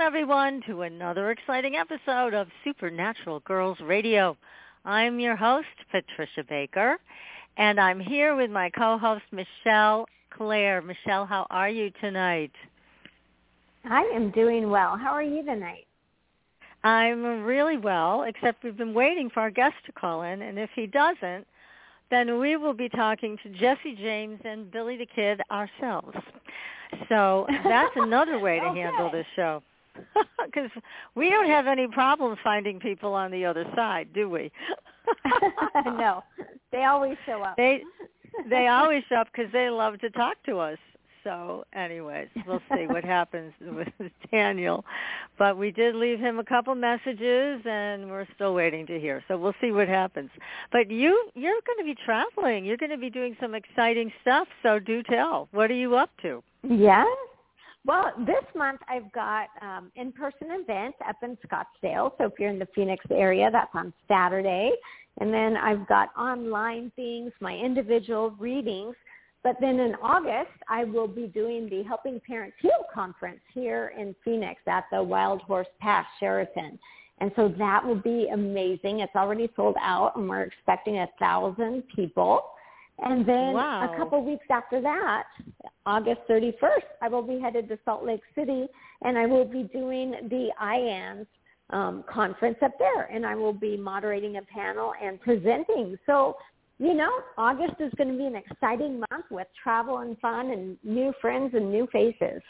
Welcome everyone to another exciting episode of Supernatural Girls Radio. I'm your host, Patricia Baker, and I'm here with my co-host, Michelle Claire. Michelle, how are you tonight? I am doing well. How are you tonight? I'm really well, except we've been waiting for our guest to call in, and if he doesn't, then we will be talking to Jesse James and Billy the Kid ourselves. So that's another way to Okay. handle this show. Because we don't have any problems finding people on the other side, do we? no, they always show up. They they always show up because they love to talk to us. So, anyways, we'll see what happens with Daniel. But we did leave him a couple messages, and we're still waiting to hear. So we'll see what happens. But you you're going to be traveling. You're going to be doing some exciting stuff. So do tell. What are you up to? Yes. Well, this month I've got um, in-person events up in Scottsdale. So if you're in the Phoenix area, that's on Saturday. And then I've got online things, my individual readings. But then in August, I will be doing the Helping Parents Heal conference here in Phoenix at the Wild Horse Pass Sheraton. And so that will be amazing. It's already sold out, and we're expecting a thousand people. And then Wow. a couple weeks after that, August 31st, I will be headed to Salt Lake City, and I will be doing the IANDS um, conference up there, and I will be moderating a panel and presenting. So, you know, August is going to be an exciting month with travel and fun and new friends and new faces.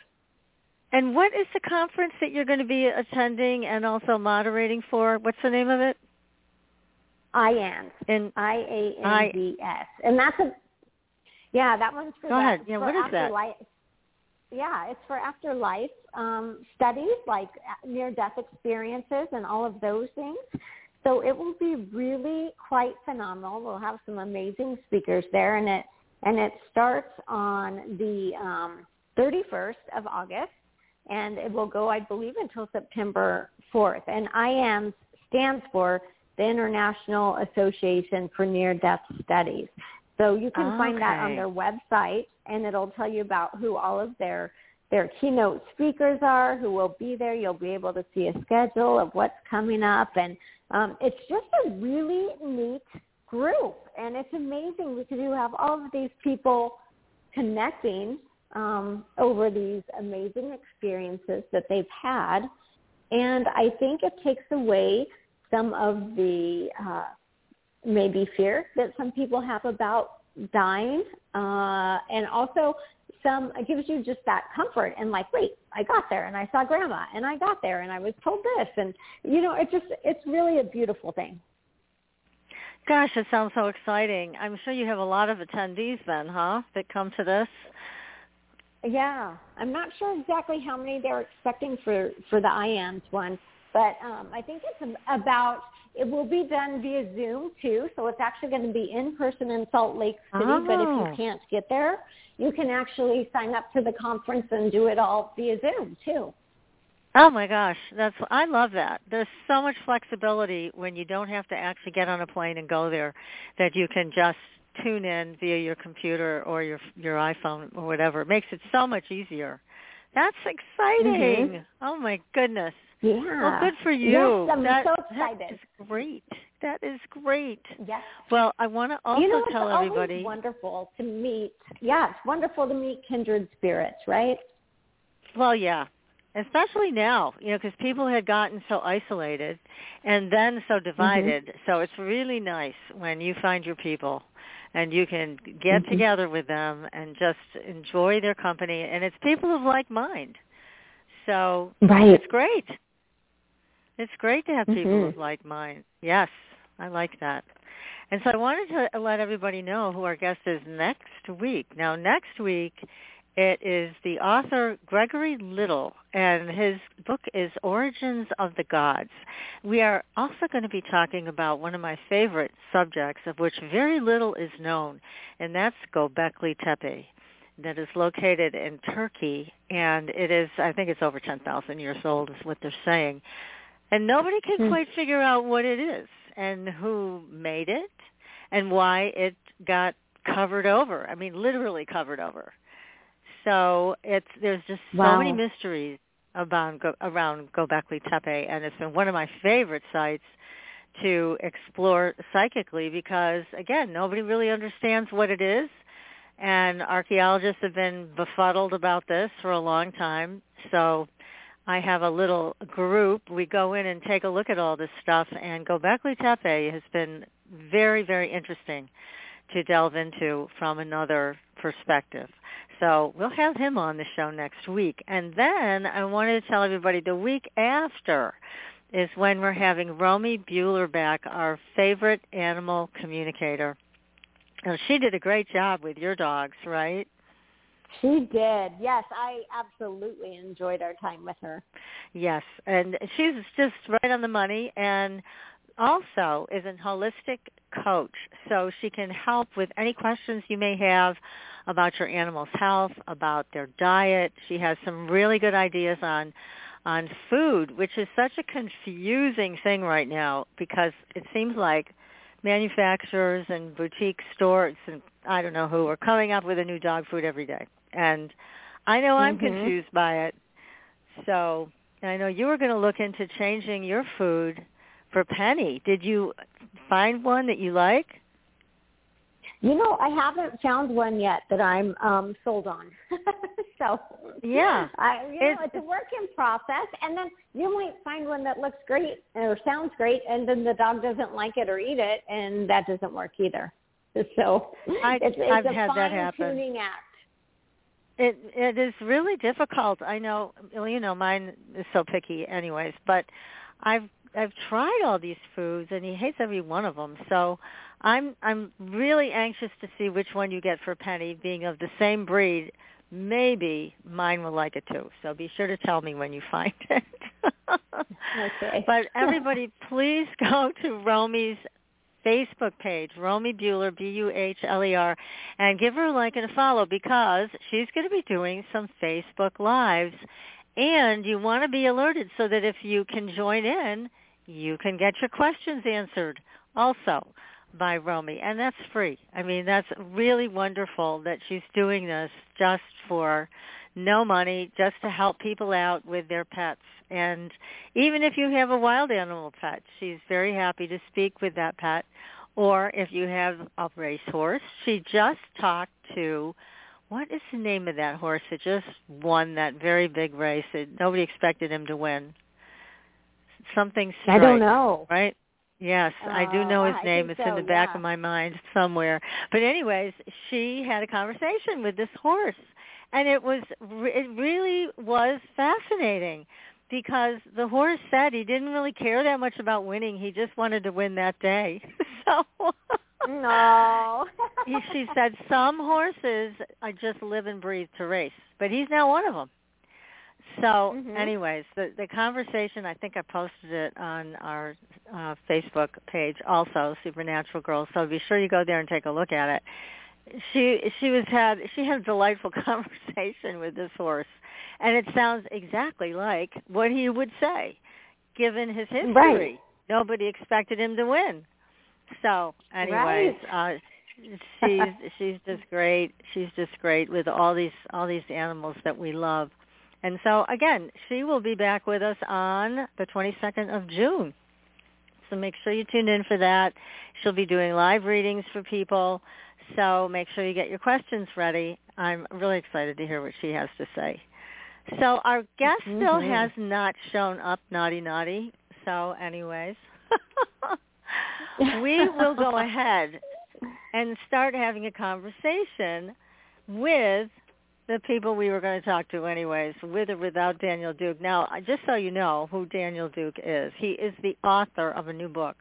And what is the conference that you're going to be attending and also moderating for? What's the name of it? IANDS, In I-A-N-D-S. And that's a, yeah, that one's for Go the- ahead. Yeah, what is that? afterlife. Yeah, it's for afterlife um, studies like near-death experiences and all of those things. So it will be really quite phenomenal. We'll have some amazing speakers there, and it and it starts on the um, 31st of August, and it will go, I believe, until September 4th. And IANDS stands for the International Association for Near-Death Studies. So you can find that on their website, and it'll tell you about who all of their their keynote speakers are, who will be there. You'll be able to see a schedule of what's coming up, and um, it's just a really neat group, and it's amazing because you have all of these people connecting um, over these amazing experiences that they've had, and I think it takes away some of the uh, maybe fear that some people have about dying, uh, and also some it gives you just that comfort and like, wait, I got there and I saw grandma and I got there and I was told this and you know, it just it's really a beautiful thing. Gosh, it sounds so exciting. I'm sure you have a lot of attendees then, huh, that come to this? Yeah, I'm not sure exactly how many they're expecting for for the IANDS one, but um, I think it's about. It will be done via Zoom too, so it's actually going to be in person in Salt Lake City. But if Oh. you can't get there, you can actually sign up to the conference and do it all via Zoom too. Oh my gosh, that's I love that. There's so much flexibility when you don't have to actually get on a plane and go there that you can just tune in via your computer or your your iPhone or whatever. It makes it so much easier. That's exciting. Mhm. Oh my goodness. Yeah. Well, good for you. Yes, I'm That- so excited. is great. That is great. Yes. Well, I want to also you know, tell it's always everybody. wonderful to meet. Yeah, it's wonderful to meet kindred spirits, right? Well, yeah. especially now, you know, because people had gotten so isolated and then so divided. Mm-hmm. So it's really nice when you find your people and you can get mm-hmm. together with them and just enjoy their company. And it's people of like mind. So right. it's great. It's great to have people mm-hmm. of like mind. Yes, I like that. And so I wanted to let everybody know who our guest is next week. Now, next week it is the author Gregory Little, and his book is Origins of the Gods. We are also going to be talking about one of my favorite subjects, of which very little is known, and that's Göbekli Tepe that is located in Turkey, and it is, I think it's over 10,000 years old is what they're saying. And nobody can hmm. quite figure out what it is and who made it and why it got covered over. I mean, literally covered over. So it's there's just so wow. many mysteries about around Göbekli Tepe, and it's been one of my favorite sites to explore psychically because again, nobody really understands what it is, and archaeologists have been befuddled about this for a long time. So I have a little group. We go in and take a look at all this stuff, and Göbekli Tepe has been very, very interesting to delve into from another perspective. So we'll have him on the show next week. And then I wanted to tell everybody the week after is when we're having Romy Buhler back, our favorite animal communicator. Now, she did a great job with your dogs, right? She did. Yes, I absolutely enjoyed our time with her. Yes, and she's just right on the money and also is a holistic coach, so she can help with any questions you may have about your animal's health, about their diet. She has some really good ideas on on food, which is such a confusing thing right now because it seems like manufacturers and boutique stores and I don't know who are coming up with a new dog food every day. And I know I'm mm-hmm. confused by it. So I know you were going to look into changing your food for Penny. Did you find one that you like? You know, I haven't found one yet that I'm um sold on. so yeah, I you know it's, it's a work in process, and then you might find one that looks great or sounds great, and then the dog doesn't like it or eat it, and that doesn't work either. So I, it's, it's I've a had that happen. tuning act. It it is really difficult. I know, you know, mine is so picky, anyways. But I've I've tried all these foods and he hates every one of them. So I'm I'm really anxious to see which one you get for Penny, being of the same breed. Maybe mine will like it too. So be sure to tell me when you find it. okay. But everybody, please go to Romy's Facebook page, Romy Buhler, B-U-H-L-E-R, and give her a like and a follow because she's going to be doing some Facebook Lives. And you want to be alerted so that if you can join in, you can get your questions answered also by Romy, and that's free. I mean, that's really wonderful that she's doing this just for no money, just to help people out with their pets. And even if you have a wild animal pet, she's very happy to speak with that pet. Or if you have a racehorse, she just talked to what is the name of that horse that just won that very big race that nobody expected him to win? something strike, I don't know. Right? Yes, uh, I do know his name. It's so, in the back yeah. of my mind somewhere. But anyways, she had a conversation with this horse, and it was it really was fascinating because the horse said he didn't really care that much about winning. He just wanted to win that day. so no. she said some horses I just live and breathe to race, but he's now one of them. So, mm-hmm. anyways, the the conversation I think I posted it on our uh, Facebook page also, Supernatural Girls. So be sure you go there and take a look at it. She she was had she had a delightful conversation with this horse, and it sounds exactly like what he would say, given his history. Right. Nobody expected him to win. So, anyways, right. uh, she's she's just great. She's just great with all these all these animals that we love. And so again, she will be back with us on the 22nd of June. So make sure you tune in for that. She'll be doing live readings for people. So make sure you get your questions ready. I'm really excited to hear what she has to say. So our guest mm-hmm. still has not shown up, naughty naughty. So, anyways, we will go ahead and start having a conversation with the people we were going to talk to anyways, with or without Daniel Duke. Now, just so you know who Daniel Duke is, he is the author of a new book,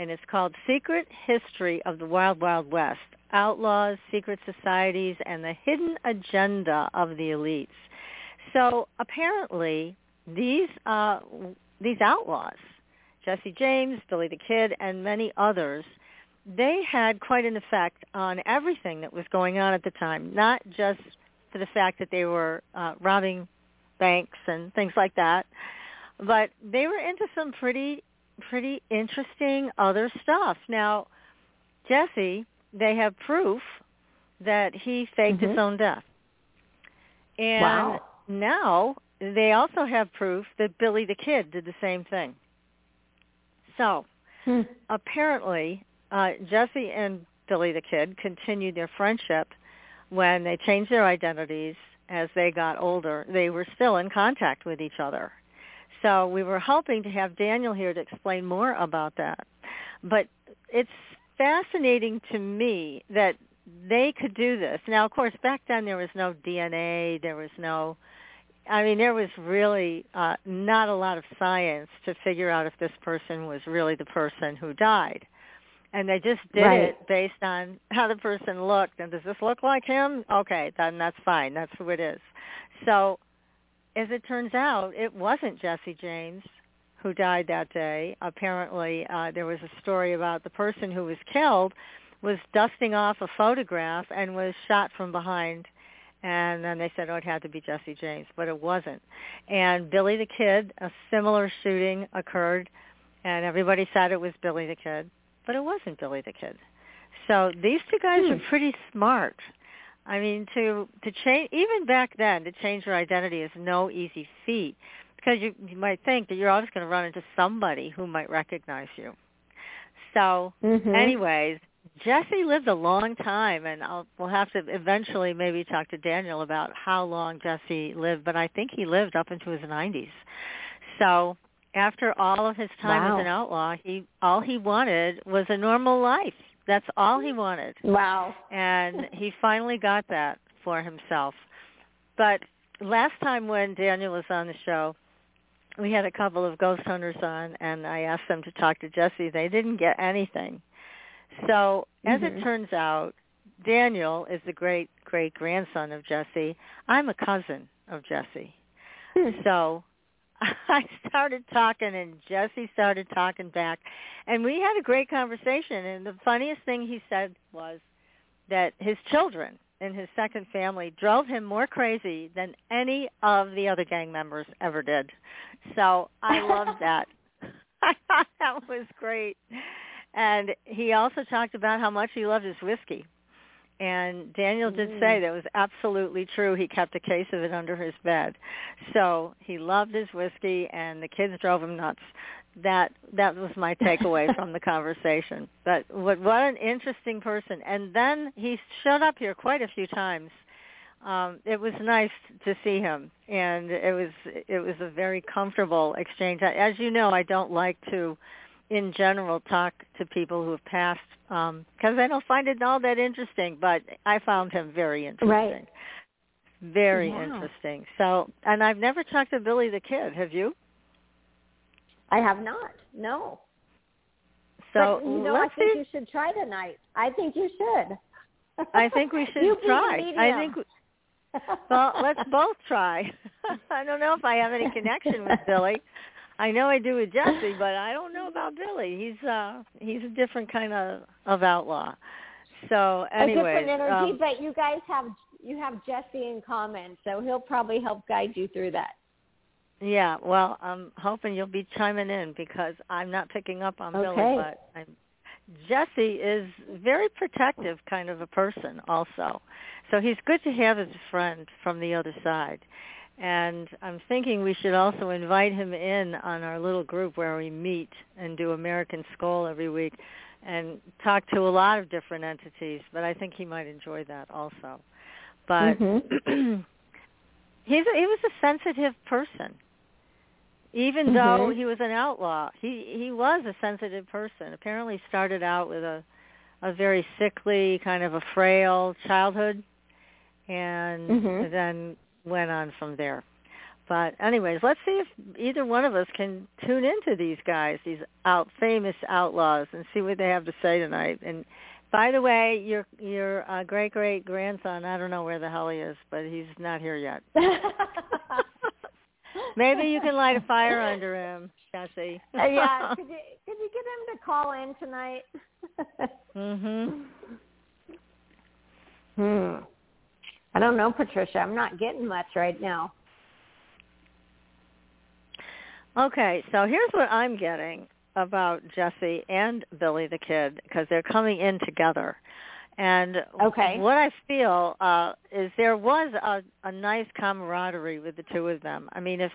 and it's called Secret History of the Wild Wild West, Outlaws, Secret Societies, and the Hidden Agenda of the Elites. So apparently, these uh, these outlaws, Jesse James, Billy the Kid, and many others, they had quite an effect on everything that was going on at the time, not just for the fact that they were uh, robbing banks and things like that, but they were into some pretty pretty interesting other stuff. Now, Jesse, they have proof that he faked mm-hmm. his own death. And wow. now they also have proof that Billy the Kid did the same thing. So hmm. apparently, uh, Jesse and Billy the Kid continued their friendship when they changed their identities as they got older. They were still in contact with each other. So we were hoping to have Daniel here to explain more about that. But it's fascinating to me that they could do this. Now, of course, back then there was no DNA. There was no I mean, there was really uh, not a lot of science to figure out if this person was really the person who died. And they just did right. it based on how the person looked. And does this look like him? Okay, then that's fine. That's who it is. So as it turns out, it wasn't Jesse James who died that day. Apparently, uh, there was a story about the person who was killed was dusting off a photograph and was shot from behind and then they said, oh, it had to be Jesse James, but it wasn't. And Billy the Kid, a similar shooting occurred, and everybody said it was Billy the Kid, but it wasn't Billy the Kid. So these two guys hmm. are pretty smart. I mean, to to change even back then to change your identity is no easy feat because you you might think that you're always going to run into somebody who might recognize you. So, mm-hmm. anyways, Jesse lived a long time, and I'll, we'll have to eventually maybe talk to Daniel about how long Jesse lived. But I think he lived up into his 90s. So after all of his time wow. as an outlaw, he all he wanted was a normal life. That's all he wanted. Wow. And he finally got that for himself. But last time when Daniel was on the show, we had a couple of ghost hunters on, and I asked them to talk to Jesse. They didn't get anything. So as mm-hmm. it turns out, Daniel is the great great grandson of Jesse. I'm a cousin of Jesse. Hmm. So I started talking and Jesse started talking back and we had a great conversation and the funniest thing he said was that his children in his second family drove him more crazy than any of the other gang members ever did. So I loved that. I thought that was great. And he also talked about how much he loved his whiskey. And Daniel did mm. say that was absolutely true. He kept a case of it under his bed. So he loved his whiskey and the kids drove him nuts. That that was my takeaway from the conversation. But what what an interesting person. And then he showed up here quite a few times. Um, it was nice to see him and it was it was a very comfortable exchange. As you know, I don't like to in general talk to people who have passed because um, I don't find it all that interesting. But I found him very interesting. Right. Very yeah. interesting. So, and I've never talked to Billy the Kid. Have you? I have not. No. So but, you know, I think you should try tonight. I think you should. I think we should you try. I think. We, well, let's both try. I don't know if I have any connection with Billy. I know I do with Jesse, but I don't know about Billy. He's uh he's a different kind of of outlaw. So anyway, a different energy, um, but you guys have you have Jesse in common, so he'll probably help guide you through that. Yeah, well, I'm hoping you'll be chiming in because I'm not picking up on okay. Billy, but I'm, Jesse is very protective kind of a person also. So he's good to have as a friend from the other side. And I'm thinking we should also invite him in on our little group where we meet and do American Scole every week and talk to a lot of different entities. But I think he might enjoy that also. But mm-hmm. he's a, he was a sensitive person. Even Mhm. though he was an outlaw, he he was a sensitive person. Apparently, started out with a a very sickly, kind of a frail childhood, and Mhm. then went on from there. But anyways, let's see if either one of us can tune into these guys, these out famous outlaws, and see what they have to say tonight. And by the way, your your uh, great great grandson, I don't know where the hell he is, but he's not here yet. Maybe you can light a fire under him, Jesse. Uh, yeah, could you could you get him to call in tonight? mhm. Hmm. I don't know, Patricia. I'm not getting much right now. Okay, so here's what I'm getting about Jesse and Billy the Kid because they're coming in together. And Okay. what I feel uh, is there was a, a nice camaraderie with the two of them. I mean, if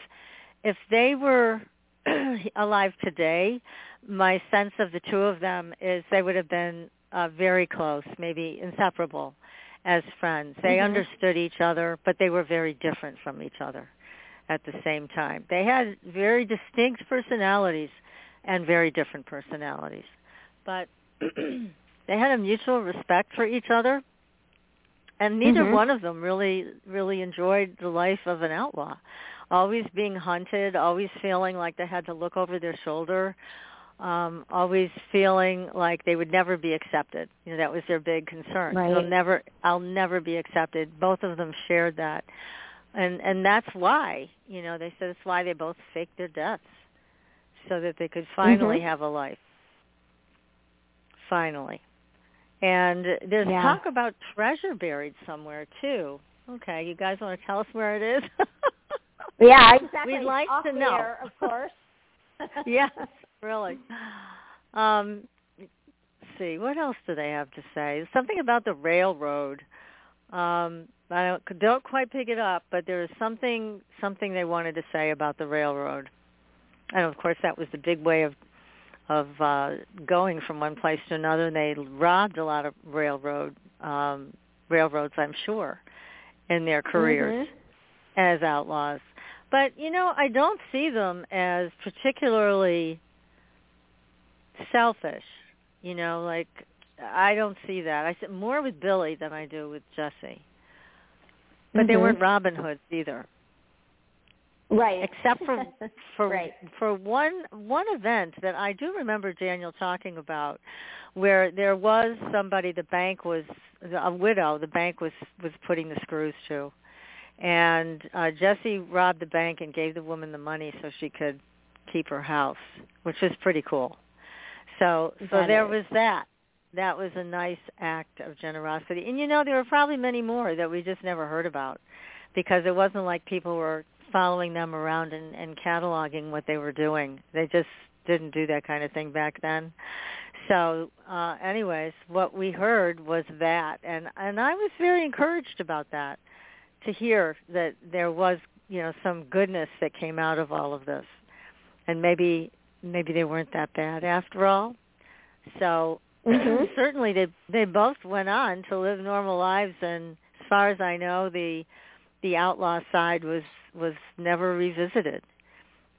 if they were alive today, my sense of the two of them is they would have been uh, very close, maybe inseparable as friends. They Mhm. understood each other, but they were very different from each other at the same time. They had very distinct personalities and very different personalities. But they had a mutual respect for each other and neither Mhm. one of them really really enjoyed the life of an outlaw. Always being hunted, always feeling like they had to look over their shoulder, um, always feeling like they would never be accepted. You know, that was their big concern. Right. They'll never I'll never be accepted. Both of them shared that. And and that's why, you know, they said it's why they both faked their deaths so that they could finally Mhm. have a life. Finally. And there's Yeah. talk about treasure buried somewhere too. Okay, you guys want to tell us where it is? Yeah, exactly. We'd like Off to know. air, of course. yes, really. Um, let's see, what else do they have to say? Something about the railroad. Um, I don't, don't quite pick it up, but there is something something they wanted to say about the railroad. And of course, that was the big way of of uh, going from one place to another. And they robbed a lot of railroad um, railroads, I'm sure, in their careers Mhm. as outlaws. But you know, I don't see them as particularly selfish. You know, like I don't see that. I see more with Billy than I do with Jesse. But they Mhm. weren't Robin Hoods either, Right. except for for right. for one one event that I do remember Daniel talking about, where there was somebody the bank was a widow the bank was was putting the screws to, and uh, Jesse robbed the bank and gave the woman the money so she could keep her house, which was pretty cool. So so That there is. was that. That was a nice act of generosity. And you know there were probably many more that we just never heard about because it wasn't like people were following them around and, and cataloging what they were doing. They just didn't do that kind of thing back then. So, uh anyways, what we heard was that and and I was very encouraged about that to hear that there was, you know, some goodness that came out of all of this. And maybe maybe they weren't that bad after all. So Mhm. certainly they they both went on to live normal lives and as far as I know the the outlaw side was was never revisited.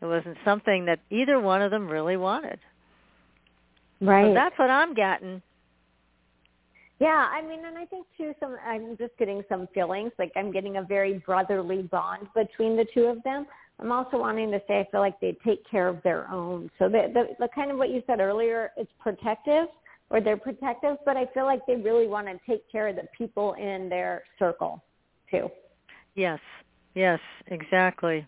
It wasn't something that either one of them really wanted. Right. So that's what I'm getting. Yeah, I mean, and I think too, some I'm just getting some feelings like I'm getting a very brotherly bond between the two of them. I'm also wanting to say I feel like they take care of their own. So the the, the kind of what you said earlier, it's protective or they're protective, but I feel like they really want to take care of the people in their circle too. Yes. Yes, exactly.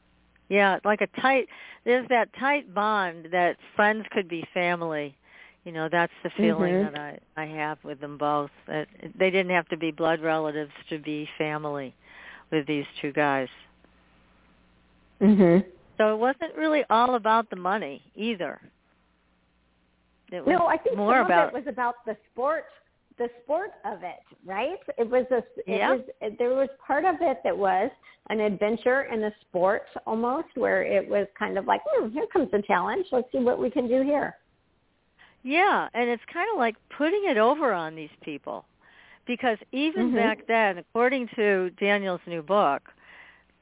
Yeah, like a tight there's that tight bond that friends could be family. You know, that's the feeling Mhm. that I I have with them both. That they didn't have to be blood relatives to be family with these two guys. Mhm. So it wasn't really all about the money either. It was No, I think more some about of it was about the sport, the sport of it, right? It was a, it Yeah. was there was part of it that was an adventure and a sport almost, where it was kind of like, hmm, here comes the challenge. Let's see what we can do here. Yeah, and it's kind of like putting it over on these people. Because even Mhm. back then, according to Daniel's new book,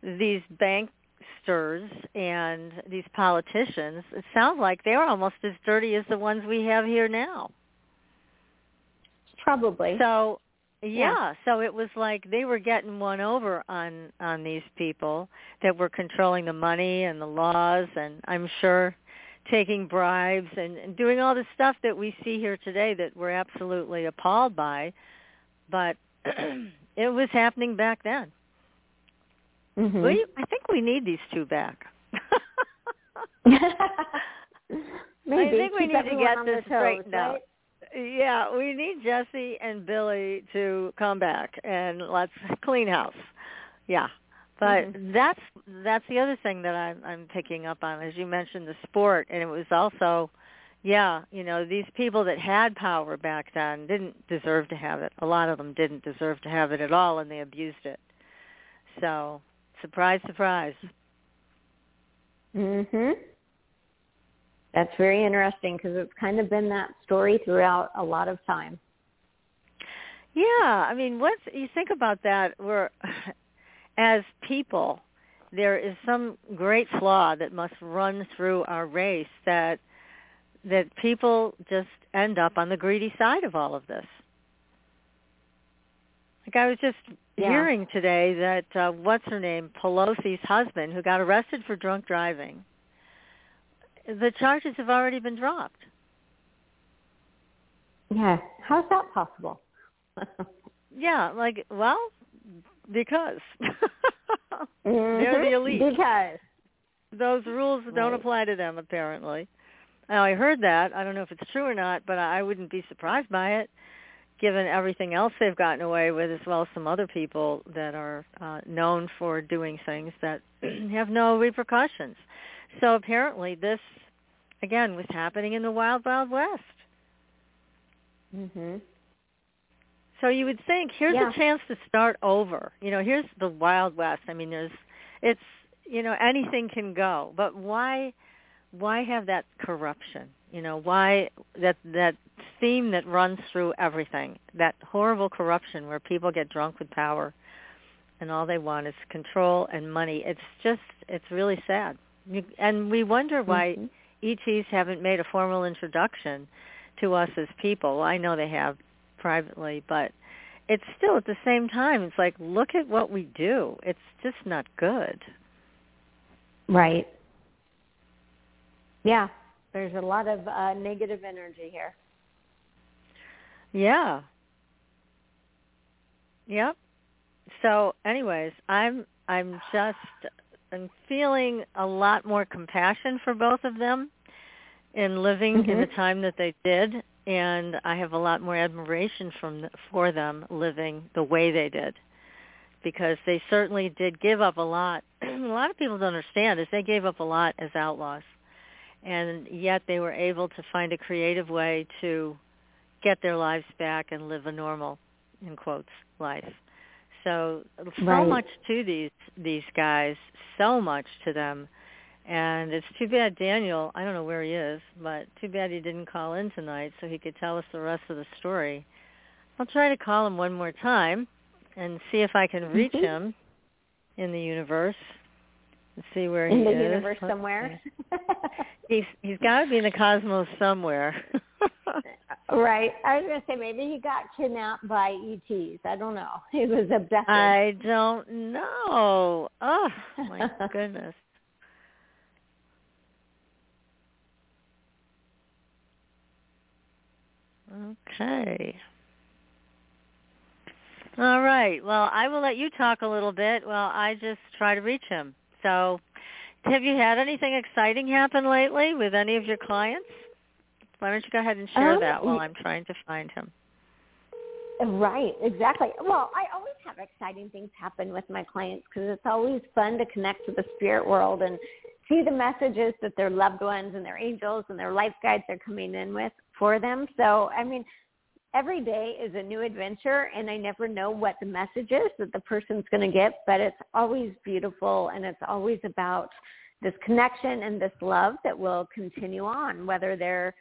these banksters and these politicians, it sounds like they were almost as dirty as the ones we have here now. Probably. So yeah, yeah, so it was like they were getting one over on on these people that were controlling the money and the laws and I'm sure taking bribes and, and doing all the stuff that we see here today that we're absolutely appalled by. But it was happening back then. Mm-hmm. We, I think we need these two back. Maybe. I think we need to get this straightened out. right? Yeah, we need Jesse and Billy to come back and let's clean house. Yeah. But Mhm. that's that's the other thing that I'm I'm picking up on as you mentioned the sport and it was also yeah, you know, these people that had power back then didn't deserve to have it. A lot of them didn't deserve to have it at all and they abused it. So, surprise surprise. Mhm. That's very interesting because it's kind of been that story throughout a lot of time. Yeah, I mean, once you think about that, we're as people, there is some great flaw that must run through our race that that people just end up on the greedy side of all of this. Like I was just Yeah. hearing today that uh, what's her name, Pelosi's husband, who got arrested for drunk driving. The charges have already been dropped. Yeah. How's that possible? Yeah, like well, because Mhm. they're the elite. Because Those rules don't Right. apply to them apparently. Now I heard that. I don't know if it's true or not, but I wouldn't be surprised by it, given everything else they've gotten away with, as well as some other people that are uh, known for doing things that have no repercussions. So apparently, this again was happening in the wild, wild west. mhm. So you would think here's Yeah. a chance to start over. You know, here's the Wild West. I mean, there's it's you know anything can go, but why why have that corruption? You know, why that that theme that runs through everything, that horrible corruption where people get drunk with power and all they want is control and money. It's just it's really sad. And we wonder why Mhm. ETs haven't made a formal introduction to us as people. Well, I know they have privately, but it's still at the same time it's like look at what we do. It's just not good. Right. Yeah. There's a lot of uh, negative energy here. Yeah. Yep. So anyways, I'm I'm just I'm feeling a lot more compassion for both of them in living in the Mhm. time that they did and I have a lot more admiration from for them living the way they did because they certainly did give up a lot. a lot of people don't understand is they gave up a lot as outlaws. And yet they were able to find a creative way to get their lives back and live a normal in quotes life. So so Right. much to these these guys, so much to them. And it's too bad Daniel, I don't know where he is, but too bad he didn't call in tonight so he could tell us the rest of the story. I'll try to call him one more time and see if I can reach Mhm. him in the universe and see where In he the is. universe Let's somewhere. He's he's got to be in the cosmos somewhere. Uh, right. I was going to say maybe he got kidnapped by ETs. I don't know. He was abducted. I don't know. Oh my goodness. Okay. All right. Well, I will let you talk a little bit while I just try to reach him. So, have you had anything exciting happen lately with any of your clients? Why don't you go ahead and share Um, that while I'm trying to find him? Right, exactly. Well, I always have exciting things happen with my clients because it's always fun to connect with the spirit world and see the messages that their loved ones and their angels and their life guides are coming in with for them. So, I mean, every day is a new adventure and I never know what the message is that the person's going to get, but it's always beautiful and it's always about this connection and this love that will continue on, whether they're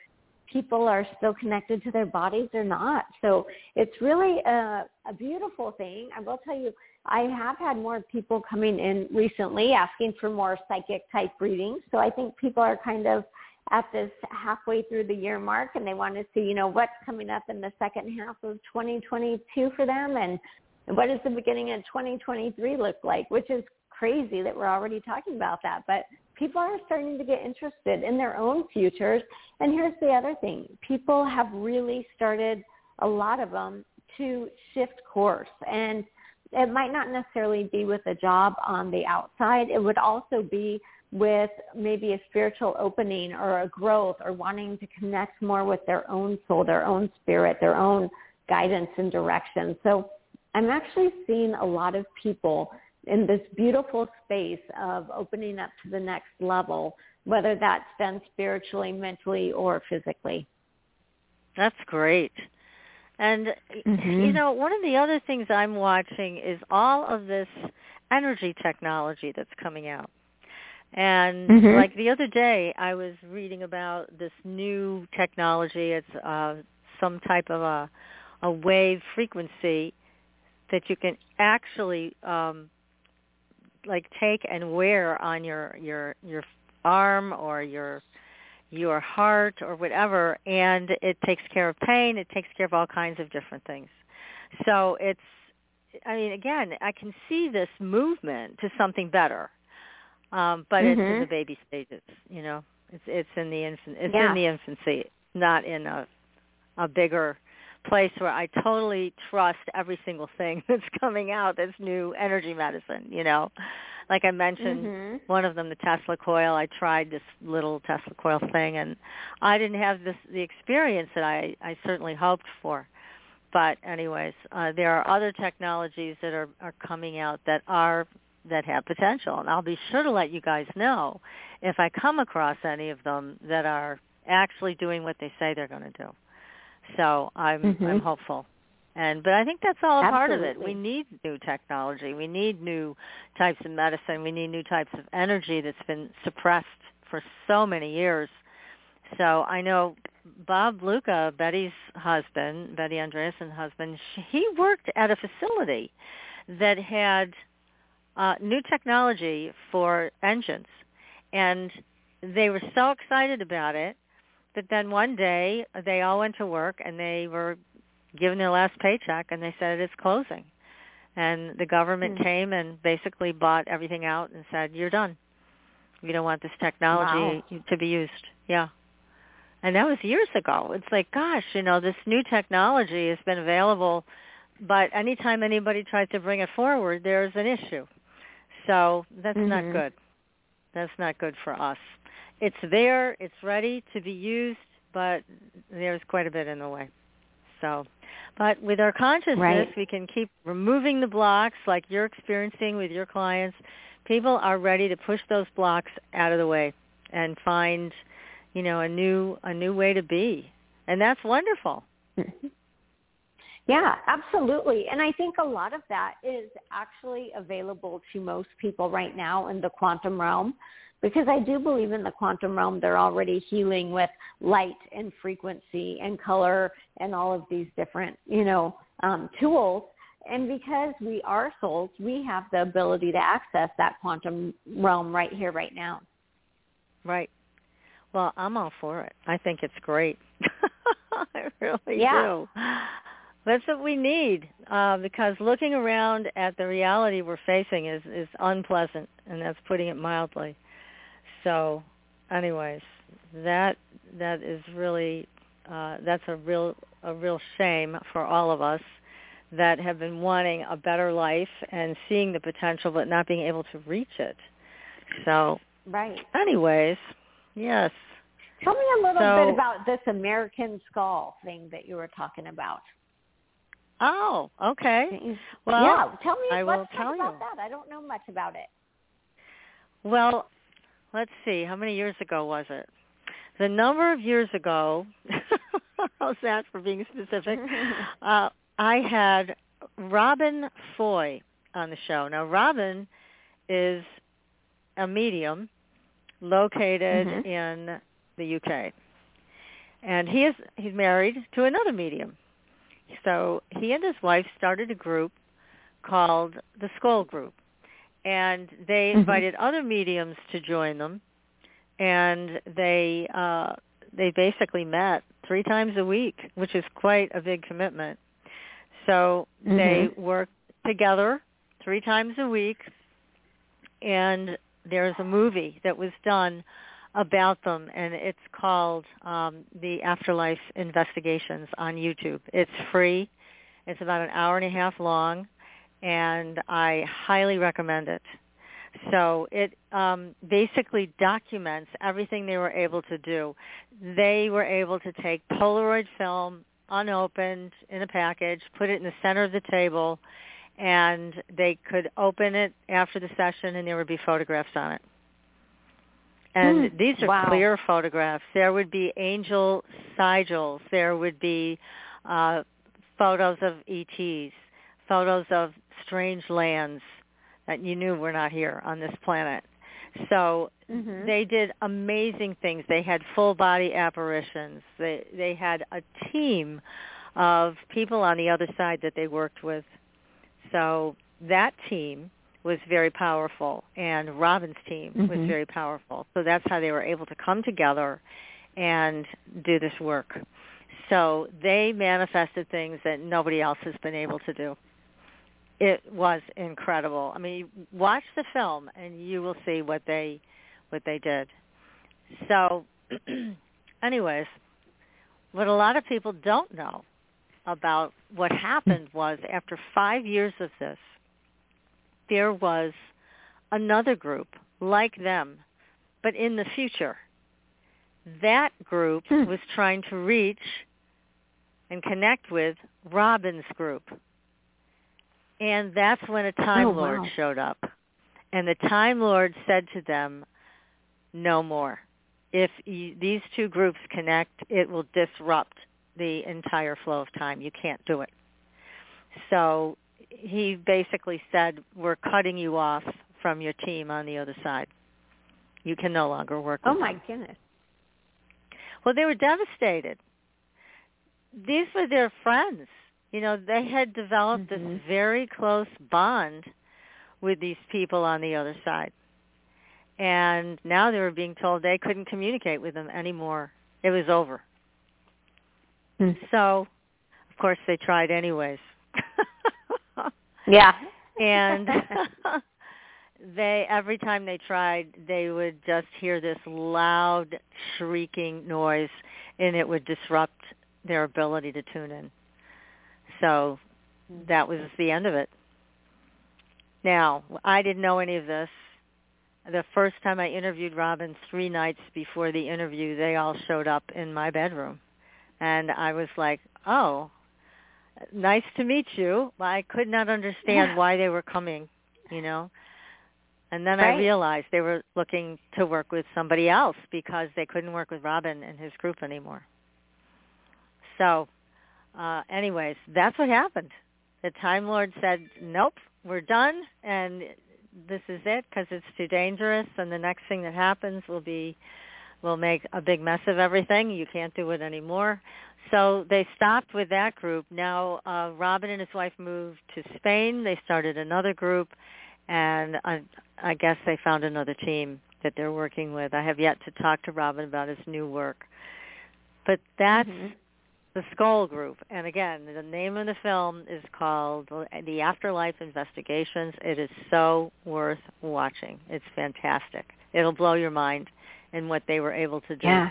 people are still connected to their bodies or not. So it's really a, a beautiful thing. I will tell you, I have had more people coming in recently asking for more psychic type readings. So I think people are kind of at this halfway through the year mark and they want to see, you know, what's coming up in the second half of 2022 for them and what does the beginning of 2023 look like, which is crazy that we're already talking about that. But people are starting to get interested in their own futures. And here's the other thing. People have really started, a lot of them, to shift course. And it might not necessarily be with a job on the outside. It would also be with maybe a spiritual opening or a growth or wanting to connect more with their own soul, their own spirit, their own guidance and direction. So I'm actually seeing a lot of people in this beautiful space of opening up to the next level, whether that's done spiritually, mentally, or physically. That's great. And mm-hmm. you know, one of the other things I'm watching is all of this energy technology that's coming out. And mm-hmm. like the other day, I was reading about this new technology. It's uh, some type of a, a wave frequency that you can actually um, like take and wear on your your your arm or your your heart or whatever and it takes care of pain it takes care of all kinds of different things so it's i mean again i can see this movement to something better um but mm-hmm. it's in mm-hmm. the baby stages you know it's it's in the infant it's yeah. in the infancy not in a a bigger place where I totally trust every single thing that's coming out that's new energy medicine, you know. Like I mentioned, mm-hmm. one of them, the Tesla coil, I tried this little Tesla coil thing and I didn't have this the experience that I, I certainly hoped for. But anyways, uh, there are other technologies that are, are coming out that are that have potential and I'll be sure to let you guys know if I come across any of them that are actually doing what they say they're going to do. So I'm mm-hmm. I'm hopeful. And but I think that's all a Absolutely. part of it. We need new technology. We need new types of medicine. We need new types of energy that's been suppressed for so many years. So I know Bob Luca, Betty's husband, Betty Andreasson's husband, he worked at a facility that had uh, new technology for engines, and they were so excited about it that then one day they all went to work and they were given their last paycheck and they said it's closing. And the government mm-hmm. came and basically bought everything out and said, you're done. We don't want this technology wow. to be used. Yeah. And that was years ago. It's like, gosh, you know, this new technology has been available, but anytime anybody tries to bring it forward, there's an issue. So that's mm-hmm. not good. That's not good for us it's there, it's ready to be used, but there's quite a bit in the way. So, but with our consciousness, right. we can keep removing the blocks like you're experiencing with your clients. People are ready to push those blocks out of the way and find, you know, a new a new way to be. And that's wonderful. Yeah, absolutely. And I think a lot of that is actually available to most people right now in the quantum realm because I do believe in the quantum realm they're already healing with light and frequency and color and all of these different, you know, um, tools. And because we are souls, we have the ability to access that quantum realm right here, right now. Right. Well, I'm all for it. I think it's great. I really yeah. do. That's what we need uh, because looking around at the reality we're facing is, is unpleasant, and that's putting it mildly. So, anyways, that that is really uh, that's a real a real shame for all of us that have been wanting a better life and seeing the potential but not being able to reach it. So, right. Anyways, yes. Tell me a little so, bit about this American Scole thing that you were talking about. Oh, okay. Well, yeah. Tell me. I will tell about you. that. I don't know much about it. Well, let's see, how many years ago was it? The number of years ago, how's that for being specific? uh, I had Robin Foy on the show. Now, Robin is a medium located mm-hmm. in the UK. and he is he's married to another medium. So he and his wife started a group called the Scole Group, and they Mm-hmm. invited other mediums to join them, and they uh, they basically met three times a week, which is quite a big commitment. So they Mhm. work together three times a week, and there's a movie that was done about them, and it's called um, The Afterlife Investigations on YouTube. It's free. It's about an hour and a half long, and I highly recommend it. So it um, basically documents everything they were able to do. They were able to take Polaroid film, unopened in a package, put it in the center of the table, and they could open it after the session, and there would be photographs on it. And Hmm, these are wow. clear photographs. There would be angel sigils. There would be uh, photos of ETs, photos of strange lands that you knew were not here on this planet. So Mhm. they did amazing things. They had full body apparitions. They they had a team of people on the other side that they worked with. So that team was very powerful and Robin's team was Mhm. very powerful. So that's how they were able to come together and do this work. So they manifested things that nobody else has been able to do. It was incredible. I mean, watch the film and you will see what they what they did. So anyways, what a lot of people don't know about what happened was after 5 years of this there was another group like them but in the future. That group Hmm. was trying to reach and connect with Robin's group. And that's when a Time Oh, Lord wow. showed up. And the Time Lord said to them, no more. If you, these two groups connect, it will disrupt the entire flow of time. You can't do it. So he basically said, we're cutting you off from your team on the other side. You can no longer work with Oh my them. goodness. Well, they were devastated. These were their friends. You know, they had developed this Mhm. very close bond with these people on the other side. And now they were being told they couldn't communicate with them anymore. It was over. Hmm. So, of course, they tried anyways. Yeah. and they every time they tried they would just hear this loud shrieking noise and it would disrupt their ability to tune in. So mm. that was the end of it. Now i didn't know any of this. The first time i interviewed robin three nights before the interview they all showed up in my bedroom. And i was like oh nice to meet you. I could not understand why they were coming, you know. And then I realized they were looking to work with somebody else because they couldn't work with Robin and his group anymore. So, uh anyways, that's what happened. The Time Lord said, "Nope, we're done and this is it because it's too dangerous and the next thing that happens will be we'll make a big mess of everything. You can't do it anymore." So they stopped with that group. Now uh, Robin and his wife moved to Spain. They started another group, and I, I guess they found another team that they're working with. I have yet to talk to Robin about his new work, but that's Mhm. the Scole Group. And again, the name of the film is called The Afterlife Investigations. It is so worth watching. It's fantastic. It'll blow your mind in what they were able to do. Yeah.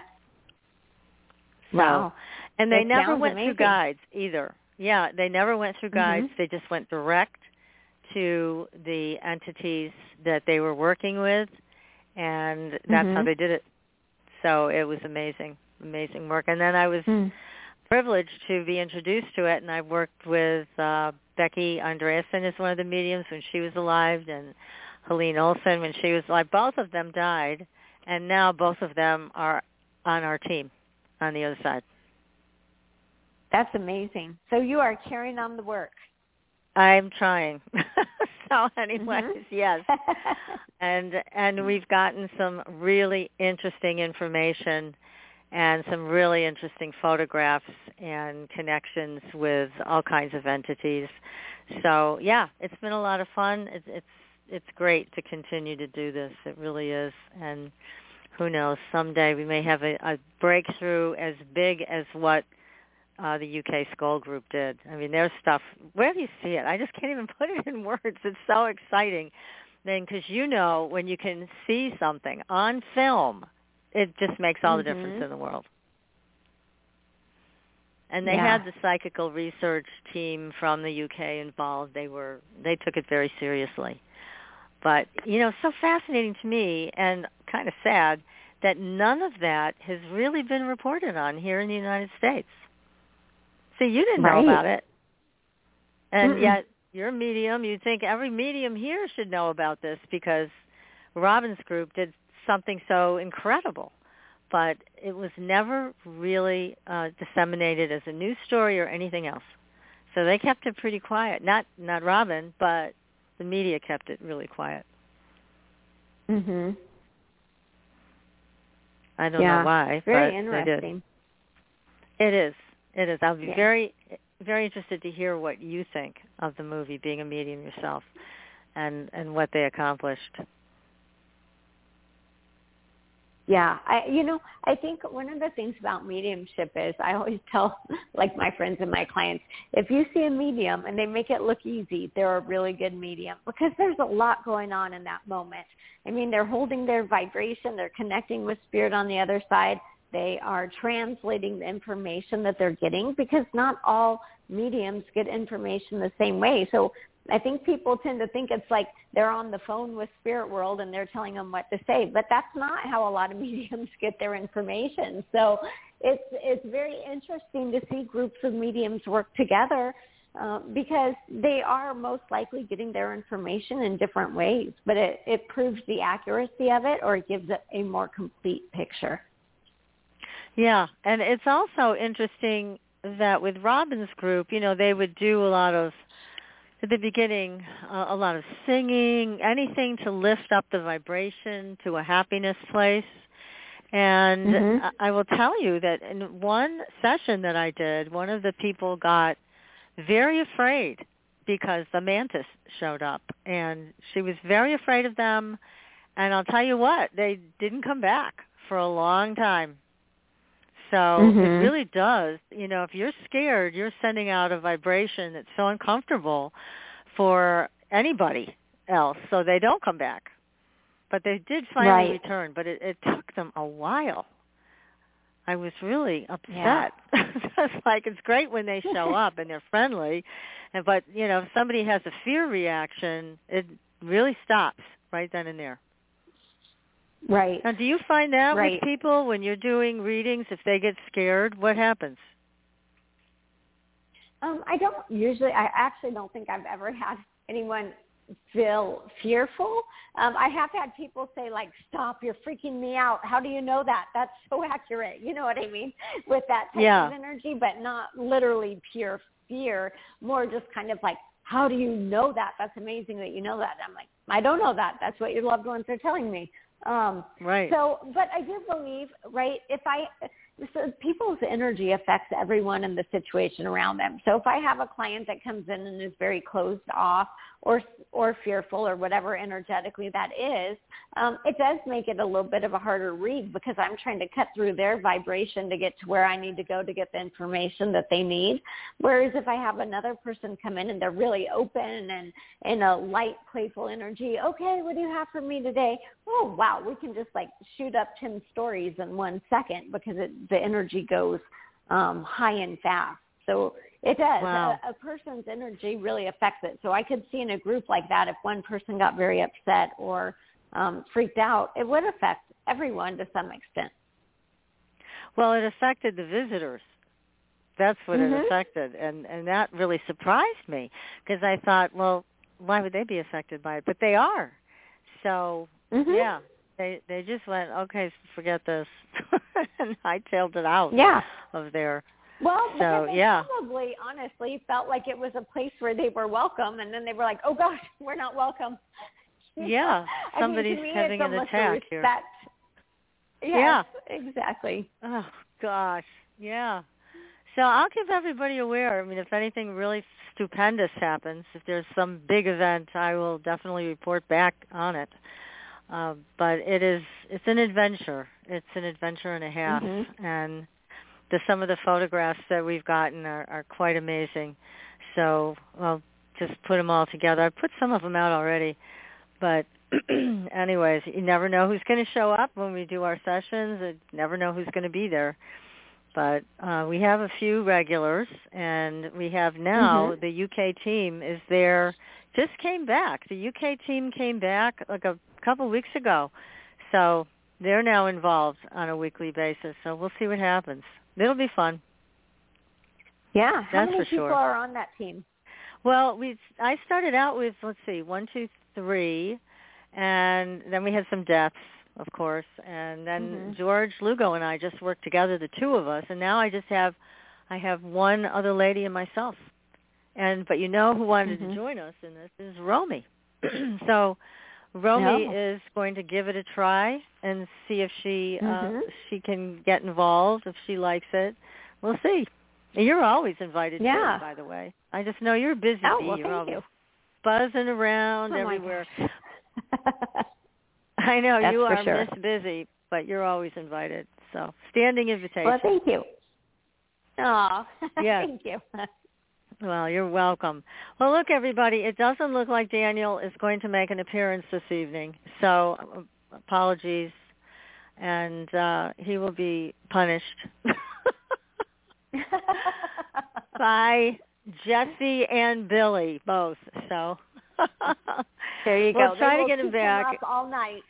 So, Wow. And they never went amazing. through guides either. Yeah, they never went through guides. Mhm. They just went direct to the entities that they were working with, and that's how Mhm. they did it. So it was amazing, amazing work. And then I was Hmm. privileged to be introduced to it, and I worked with uh, Becky Andreasson as one of the mediums when she was alive, and Helene Olsen when she was alive. Both of them died, and now both of them are on our team on the other side. That's amazing. So you are carrying on the work. I'm trying. so anyways, Mhm. yes. And and we've gotten some really interesting information and some really interesting photographs and connections with all kinds of entities. So yeah, it's been a lot of fun. It's it's it's great to continue to do this. It really is, and who knows? Someday we may have a, a breakthrough as big as what uh, the UK Scole Group did. I mean, their stuff. Where do you see it? I just can't even put it in words. It's so exciting. Then, because you know, when you can see something on film, it just makes all mm-hmm. the difference in the world. And they Yeah. had the psychical research team from the UK involved. They were they took it very seriously. But you know, so fascinating to me and kind of sad that none of that has really been reported on here in the United States. See, you didn't know about it. And Mm-mm. yet you're a medium. You'd think every medium here should know about this because Robin's group did something so incredible. But it was never really uh, disseminated as a news story or anything else. So they kept it pretty quiet. Not not Robin, but the media kept it really quiet. Mhm. I don't Yeah. know why, Very but they did. interesting. It is. It is. I'll be Yeah. very very interested to hear what you think of the movie being a medium yourself and and what they accomplished. Yeah, I you know, I think one of the things about mediumship is I always tell like my friends and my clients, if you see a medium and they make it look easy, they're a really good medium because there's a lot going on in that moment. I mean, they're holding their vibration, they're connecting with spirit on the other side. They are translating the information that they're getting because not all mediums get information the same way. So I think people tend to think it's like they're on the phone with spirit world and they're telling them what to say, but that's not how a lot of mediums get their information. So it's it's very interesting to see groups of mediums work together uh, because they are most likely getting their information in different ways, but it, it proves the accuracy of it or it gives it a more complete picture. Yeah, and it's also interesting that with Robin's group, you know, they would do a lot of at the beginning uh, a lot of singing, anything to lift up the vibration to a happiness place. And Mhm. I I will tell you that in one session that I did, one of the people got very afraid because the mantis showed up and she was very afraid of them and I'll tell you what, they didn't come back for a long time. So it Mhm. really does, you know, if you're scared, you're sending out a vibration that's so uncomfortable for anybody else, so they don't come back. But they did finally Right. return, but it, it took them a while. I was really Yeah. upset. it's like it's great when they show up and they're friendly, and but you know, if somebody has a fear reaction, it really stops right then and there. Right. Now, do you find that Right. with people when you're doing readings, if they get scared, what happens? Um, I don't usually. I actually don't think I've ever had anyone feel fearful. Um, I have had people say like, "Stop! You're freaking me out." How do you know that? That's so accurate. You know what I mean with that type Yeah. of energy, but not literally pure fear. More just kind of like, "How do you know that? That's amazing that you know that." I'm like, "I don't know that. That's what your loved ones are telling me." Um, Right. so, but I do believe, right, if I, so people's energy affects everyone in the situation around them. So if I have a client that comes in and is very closed off or, or fearful or whatever energetically that is, um, it does make it a little bit of a harder read because I'm trying to cut through their vibration to get to where I need to go to get the information that they need. Whereas if I have another person come in and they're really open and in a light, playful energy, okay, what do you have for me today? Oh, wow, we can just like shoot up 10 stories in one second because it, the energy goes um, high and fast. So it does. Wow. A, a person's energy really affects it. So I could see in a group like that, if one person got very upset or um, freaked out, it would affect everyone to some extent. Well, it affected the visitors. That's what Mhm. it affected, and and that really surprised me because I thought, well, why would they be affected by it? But they are. So Mhm. yeah, they they just went, okay, forget this, and I tailed it out Yeah. of there. Well, So, they yeah. probably honestly felt like it was a place where they were welcome, and then they were like, "Oh gosh, we're not welcome." Yeah, I mean, somebody's to me, having an attack here. Yes, yeah, exactly. Oh gosh, yeah. So I'll keep everybody aware. I mean, if anything really stupendous happens, if there's some big event, I will definitely report back on it. Uh, but it is it's an adventure. It's an adventure and a half, mm-hmm. and the some of the photographs that we've gotten are, are quite amazing. So I'll just put them all together. I put some of them out already, but anyways, you never know who's going to show up when we do our sessions. You never know who's going to be there. But uh, we have a few regulars, and we have now mm-hmm. the UK team is there. Just came back. The UK team came back like a couple weeks ago, so they're now involved on a weekly basis. So we'll see what happens. It'll be fun. Yeah, how That's many for people sure. are on that team? Well, we I started out with let's see, one, two, three, and then we had some deaths, of course, and then mm-hmm. George Lugo and I just worked together, the two of us, and now I just have I have one other lady and myself. And but you know who wanted mm-hmm. to join us in this is Romy. so Romy No. is going to give it a try and see if she uh, Mhm. she can get involved if she likes it. We'll see. You're always invited Yeah. too, by the way. I just know you're busy Oh, well, you're thank always you. buzzing around Oh, everywhere. I know That's you are sure. Miss Busy, but you're always invited. So standing invitation. well, thank you. Oh, Yes. thank you. Well, you're welcome. Well, look, everybody, it doesn't look like Daniel is going to make an appearance this evening. So uh, apologies, and uh, he will be punished by Jesse and Billy both. So there you go. We'll try They to get him back. all night.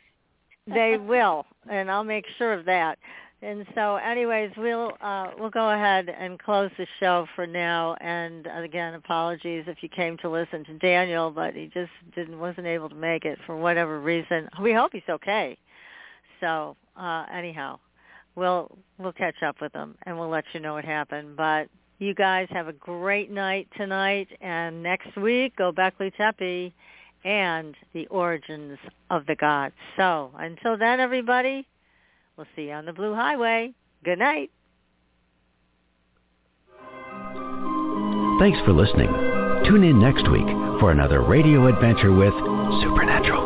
they will, and I'll make sure of that. And so, anyways, we'll uh, we'll go ahead and close the show for now. And uh, again, apologies if you came to listen to Daniel, but he just didn't wasn't able to make it for whatever reason. We hope he's okay. So uh, anyhow, we'll we'll catch up with him and we'll let you know what happened. But you guys have a great night tonight, and next week, Göbekli Tepe and the origins of the gods. So until then, everybody, we'll see you on the Blue Highway. Good night. Thanks for listening. Tune in next week for another radio adventure with Supernatural.